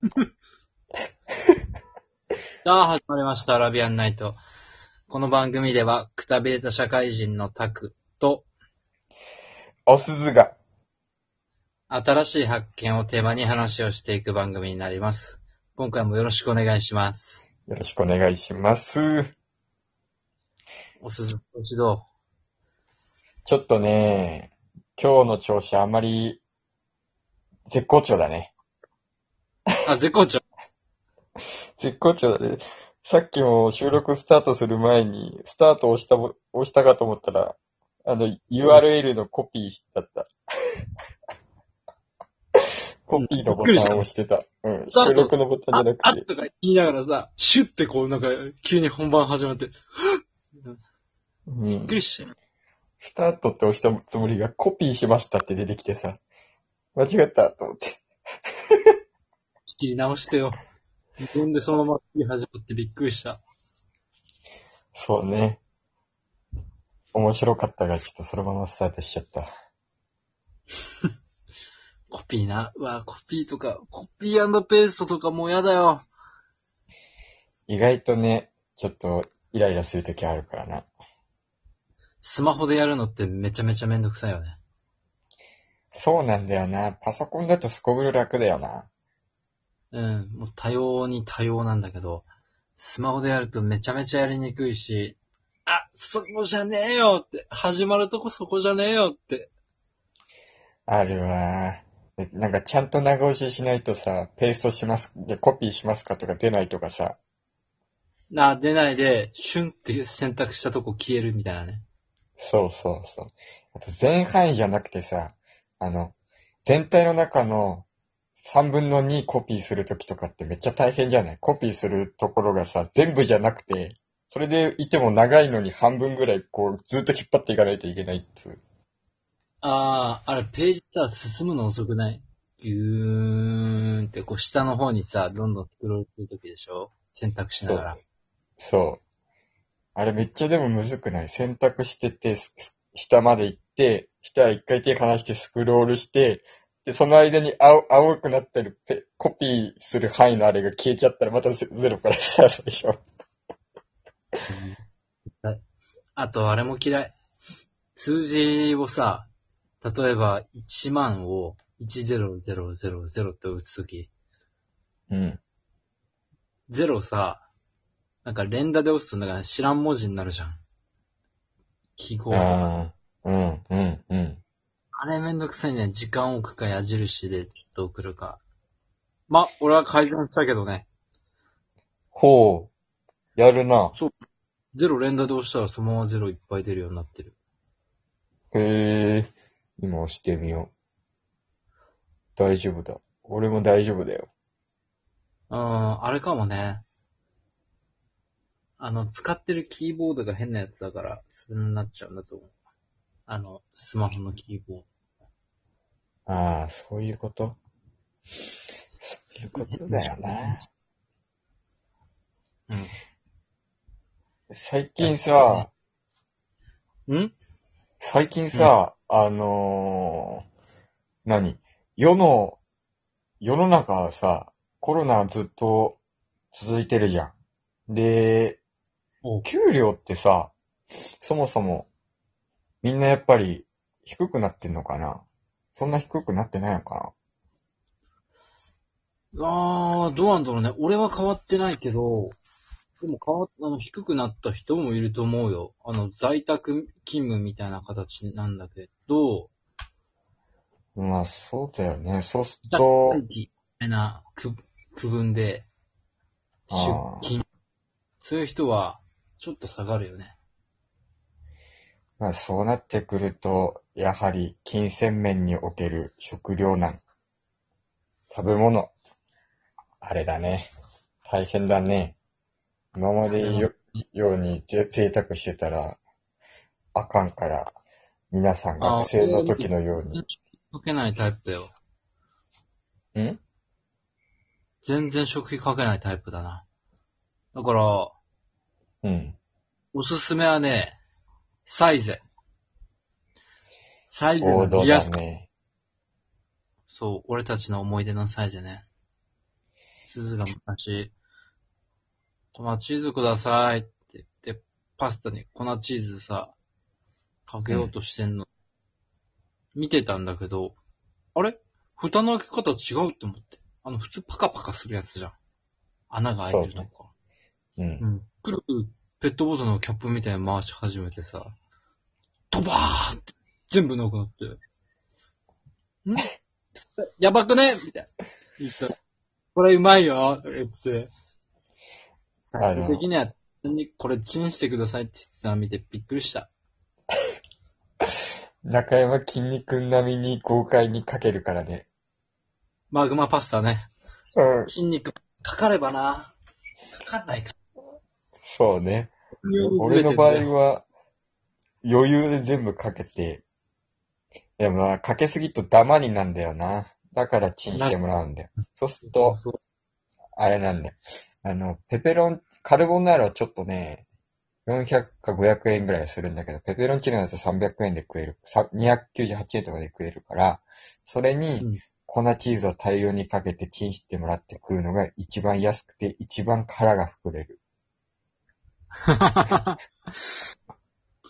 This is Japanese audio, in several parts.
さあ、始まりました。アラビアンナイト。この番組では、くたびれた社会人のタクと、お鈴が。新しい発見をテーマに話をしていく番組になります。今回もよろしくお願いします。よろしくお願いします。おすず、ご指導。ちょっとね、今日の調子あんまり、絶好調だね。あ、絶好調。絶好調だね。さっきも収録スタートする前に、スタートを押したも、押したかと思ったら、あの、URL のコピーだった。コピーのボタンを押してた。うん。スタート収録のボタンあじゃなく、あってとか言いながらさ、シュッてこう、なんか、急に本番始まって、うんびっく。りしたよ。スタートって押したつもりがコピーしましたって出てきてさ、間違ったと思って。仕切り直してよ。自分でそのまま切り始まってびっくりした。そうね。面白かったが、ちょっとそのままスタートしちゃった。コピーな。うわ、コピーとか、コピーペーストとかもうやだよ。意外とね、ちょっとイライラするときあるからな。スマホでやるのってめちゃめちゃめんどくさいよね。そうなんだよな。パソコンだとすこぶる楽だよな。うん、もう多様に多様なんだけど、スマホでやるとめちゃめちゃやりにくいし、あ、そこじゃねえよって、始まるとこそこじゃねえよって。あるわ。でなんかちゃんと長押ししないとさ、ペーストします、でコピーしますかとか出ないとかさ。な、出ないで、シュンって選択したとこ消えるみたいなね。そうそうそう。あと全範囲じゃなくてさ、あの、全体の中の3分の2コピーするときとかってめっちゃ大変じゃない？コピーするところがさ、全部じゃなくて、それでいても長いのに半分ぐらいこうずっと引っ張っていかないといけないっていう。あー、あれページさ、進むの遅くない？ギューンってこう下の方にさ、どんどんスクロールするときでしょ？選択しながら。そう。あれめっちゃでもむずくない？選択してて、す下まで行って、下一回手離してスクロールして、で、その間に青青くなってるペコピーする範囲のあれが消えちゃったらまたゼゼロからスタートでしょ。はいあと、あれも嫌い。数字をさ、例えば1万を10000って打つとき、うん。0さ、なんか連打で押すとなんか知らん文字になるじゃん。記号とか。ああ、うん、うん、うん。あれめんどくさいね。時間置くか矢印でちょっと送るか。ま、俺は改善したけどね。ほう。やるな。ゼロ連打で押したらそのままゼロいっぱい出るようになってる。へえ。今押してみよう。大丈夫だ。俺も大丈夫だよ。うん、あれかもね。あの、使ってるキーボードが変なやつだから、それになっちゃうんだと思う。あの、スマホのキーボーああ、そういうこと？そういうことだよな。ド。最近さ、うん？ん最近さ、あのー、何？世の、世の中はさ、コロナずっと続いてるじゃん。で、お給料ってさ、そもそも、みんなやっぱり低くなってんのかな？そんな低くなってないのかあー、どうなんだろうね。俺は変わってないけど、でも変わっ、あの、低くなった人もいると思うよ。あの、在宅勤務みたいな形なんだけど、なまあ、そうだよね。そうする社と、みたいな区区分で、出あー勤。そういう人は、ちょっと下がるよね。まあ、そうなってくると、やはり金銭面における食糧難。食べ物。あれだね。大変だね。今までよようにぜ贅沢してたら、あかんから、皆さんあ学生の時のように。かけないタイプだよ。ん？全然食費かけないタイプだな。だから、うん。おすすめはね、サイゼ。サイゼ王道のリアス。だね。そう、俺たちの思い出のサイゼね。すずが昔、粉チーズくださいって言って、パスタに粉チーズさ、かけようとしてんの、見てたんだけど、あれ？蓋の開け方違うって思って。あの、普通パカパカするやつじゃん。穴が開いてるのか。うん。うん。くるくるペットボトルのキャップみたいに回し始めてさ、ドバーって全部なくなって、ん？やばくね？みたいな。言ったらこれうまいよとか言って。最終的には、これチンしてくださいって言ってたの見てびっくりした。中山筋肉並みに豪快にかけるからね。マグマパスタね。そう、筋肉かかればな。かかんないか。そうね。俺の場合は、余裕で全部かけて、でもな、かけすぎとダマになんだよな。だからチンしてもらうんだよ。そうすると、あれなんだよ。あの、ペペロン、カルボナーラはちょっとね、400か500円ぐらいするんだけど、ペペロンチーノだと300円で食える、さ298円とかで食えるから、それうんに粉チーズを大量にかけてチンしてもらって食うのが一番安くて一番殻が膨れる。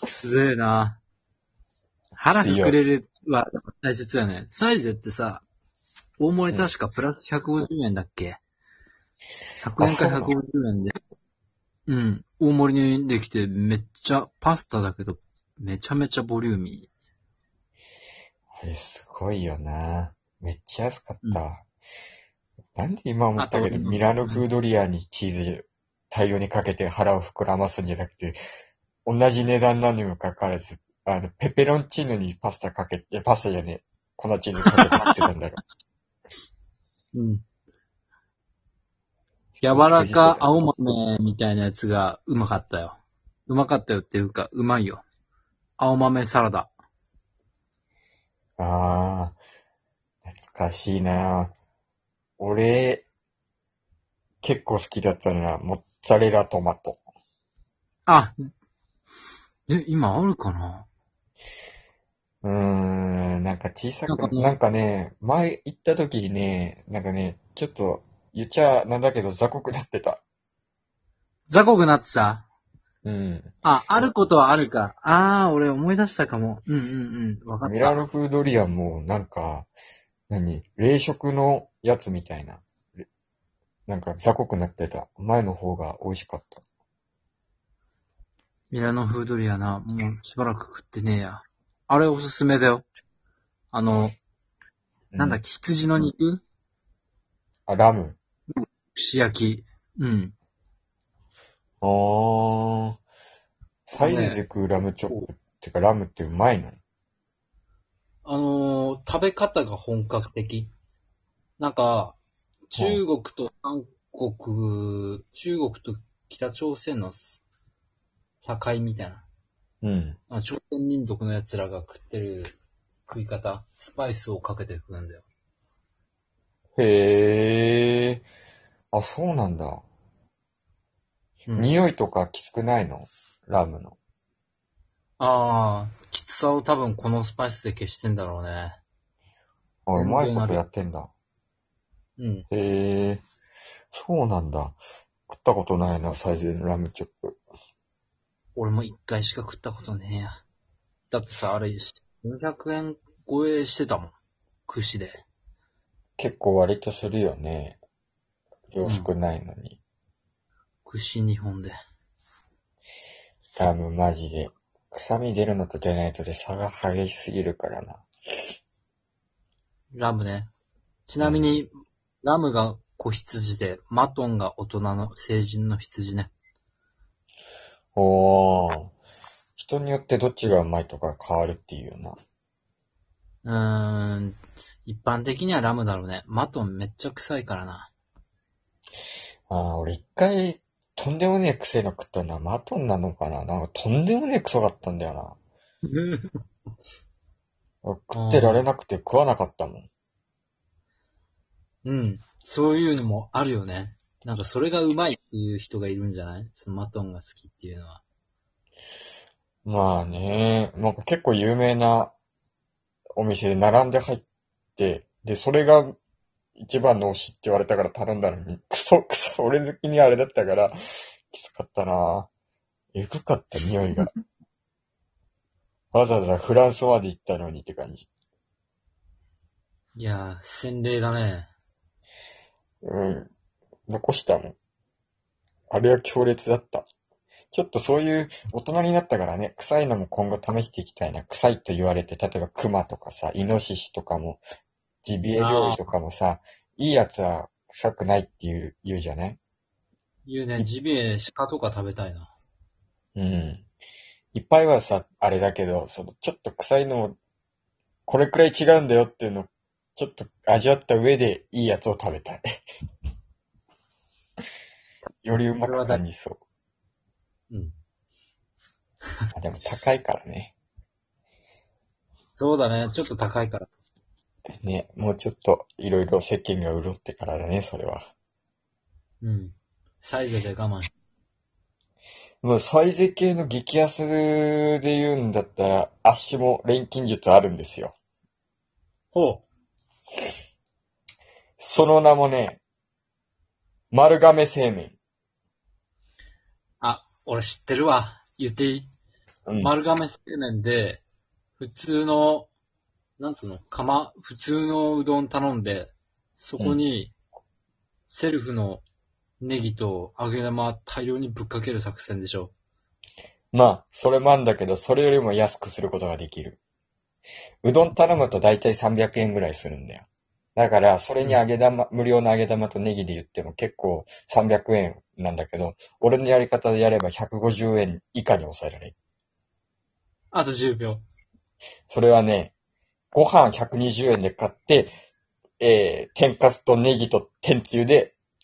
すげえな。腹膨れるは大切だよね。サイズってさ、大盛り確かプラス150円だっけ、?100 円かあそうなの？150円で。うん。大盛りにできてめっちゃパスタだけど、めちゃめちゃボリューミあれすごいよな。めっちゃ安かった。なんで今思ったけど、ミラノフードリアにチーズ大量にかけて腹を膨らますんじゃなくて、同じ値段なのにもかかわらず、あの、ペペロンチーノにパスタかけて、いやパスタじゃねえ、粉チーズかけて食ってたんだよ。ー。うん。柔らか青豆みたいなやつがうまかったよ。うまかったよっていうか、うまいよ。青豆サラダ。ああ、懐かしいな。俺、結構好きだったのは、モッツァレラトマト。あ、え、今あるかな？うーん、なんか小さく、なんかねなんかね、前行った時にね、なんかね、ちょっと、言っちゃなんだけど雑穀なってた。雑魚くなってた？うん。あ、あることはあるか。ああ、俺思い出したかも。うんうんうん。わかった。ミラノフードリアンも、なんか、何冷食のやつみたいな。れなんか雑穀なってた。前の方が美味しかった。ミラノフードリアな。もうしばらく食ってねえや。あれおすすめだよ。あの、なんだっけ、け、羊の肉？あ、ラム。串焼き。うん。あー。サイズで食うラムチョップってか、ラムってうまいの？あのー食べ方が本格的。なんか、中国と韓国、中国と北朝鮮の境みたいな。うん。あ朝鮮民族の奴らが食ってる食い方、スパイスをかけて食うんだよ。へー。あ、そうなんだ。うん匂いとかきつくないの？ラムの。ああ、きつさを多分このスパイスで消してんだろうね。あ、う全然まいことやってんだ。うん。へえ、そうなんだ。食ったことないな、サイズのラムチョップ。俺も一回しか食ったことねえや。だってさ、あれ、400円超えしてたもん。串で。結構割とするよね。量少ないのに。串2本で。ラムマジで。臭み出るのと出ないとで差が激しすぎるからな。ラムね。ちなみに、ラムが子羊で、マトンが大人の成人の羊ね。おー。人によってどっちがうまいとか変わるっていうよな。うーん、一般的にはラムだろうね。マトンめっちゃ臭いからな。ああ、俺一回、とんでもねえ癖の食ったのはマトンなのかななんかとんでもねえクソだったんだよな。食ってられなくて食わなかったもん。うん。そういうのもあるよね。なんかそれがうまいっていう人がいるんじゃない？そのマトンが好きっていうのは。まあね、なんか結構有名なお店で並んで入って、で、それが一番の推しって言われたから頼んだのに、ク ソクソ、俺好きにあれだったから、きつかったなえぐかった、匂いが。わざわざフランスまで行ったのにって感じ。いやー、洗礼だね。うん。残したもん。あれは強烈だった。ちょっとそういう大人になったからね、臭いのも今後試していきたいな。臭いと言われて、例えば熊とかさ、イノシシとかも、ジビエ料理とかもさ、いいやつは臭くないっていう、言うじゃない？言うね、ジビエ、鹿とか食べたいな。うん。いっぱいはさ、あれだけど、その、ちょっと臭いのも、これくらい違うんだよっていうのを、ちょっと味わった上でいいやつを食べたい。よりうまく感じそう。うん。あでも高いからね。そうだね、ちょっと高いから。ね、もうちょっといろいろ世間が潤ってからだね、それは。うん。サイズで我慢しもうサイゼ系の激安で言うんだったら、アッシュも錬金術あるんですよ。ほその名もね、丸亀製麺。あ、俺知ってるわ。言っていい？うん。丸亀製麺で、普通の、なんつうの、釜、普通のうどん頼んで、そこに、セルフのネギと揚げ玉大量にぶっかける作戦でしょ。まあ、それもあんだけど、それよりも安くすることができる。うどん頼むとだいたい300円ぐらいするんだよ。だから、それに揚げ玉、無料の揚げ玉とネギで言っても結構300円なんだけど、俺のやり方でやれば150円以下に抑えられる。あと10秒。それはね、ご飯120円で買って、えー、天かすとネギと天つゆで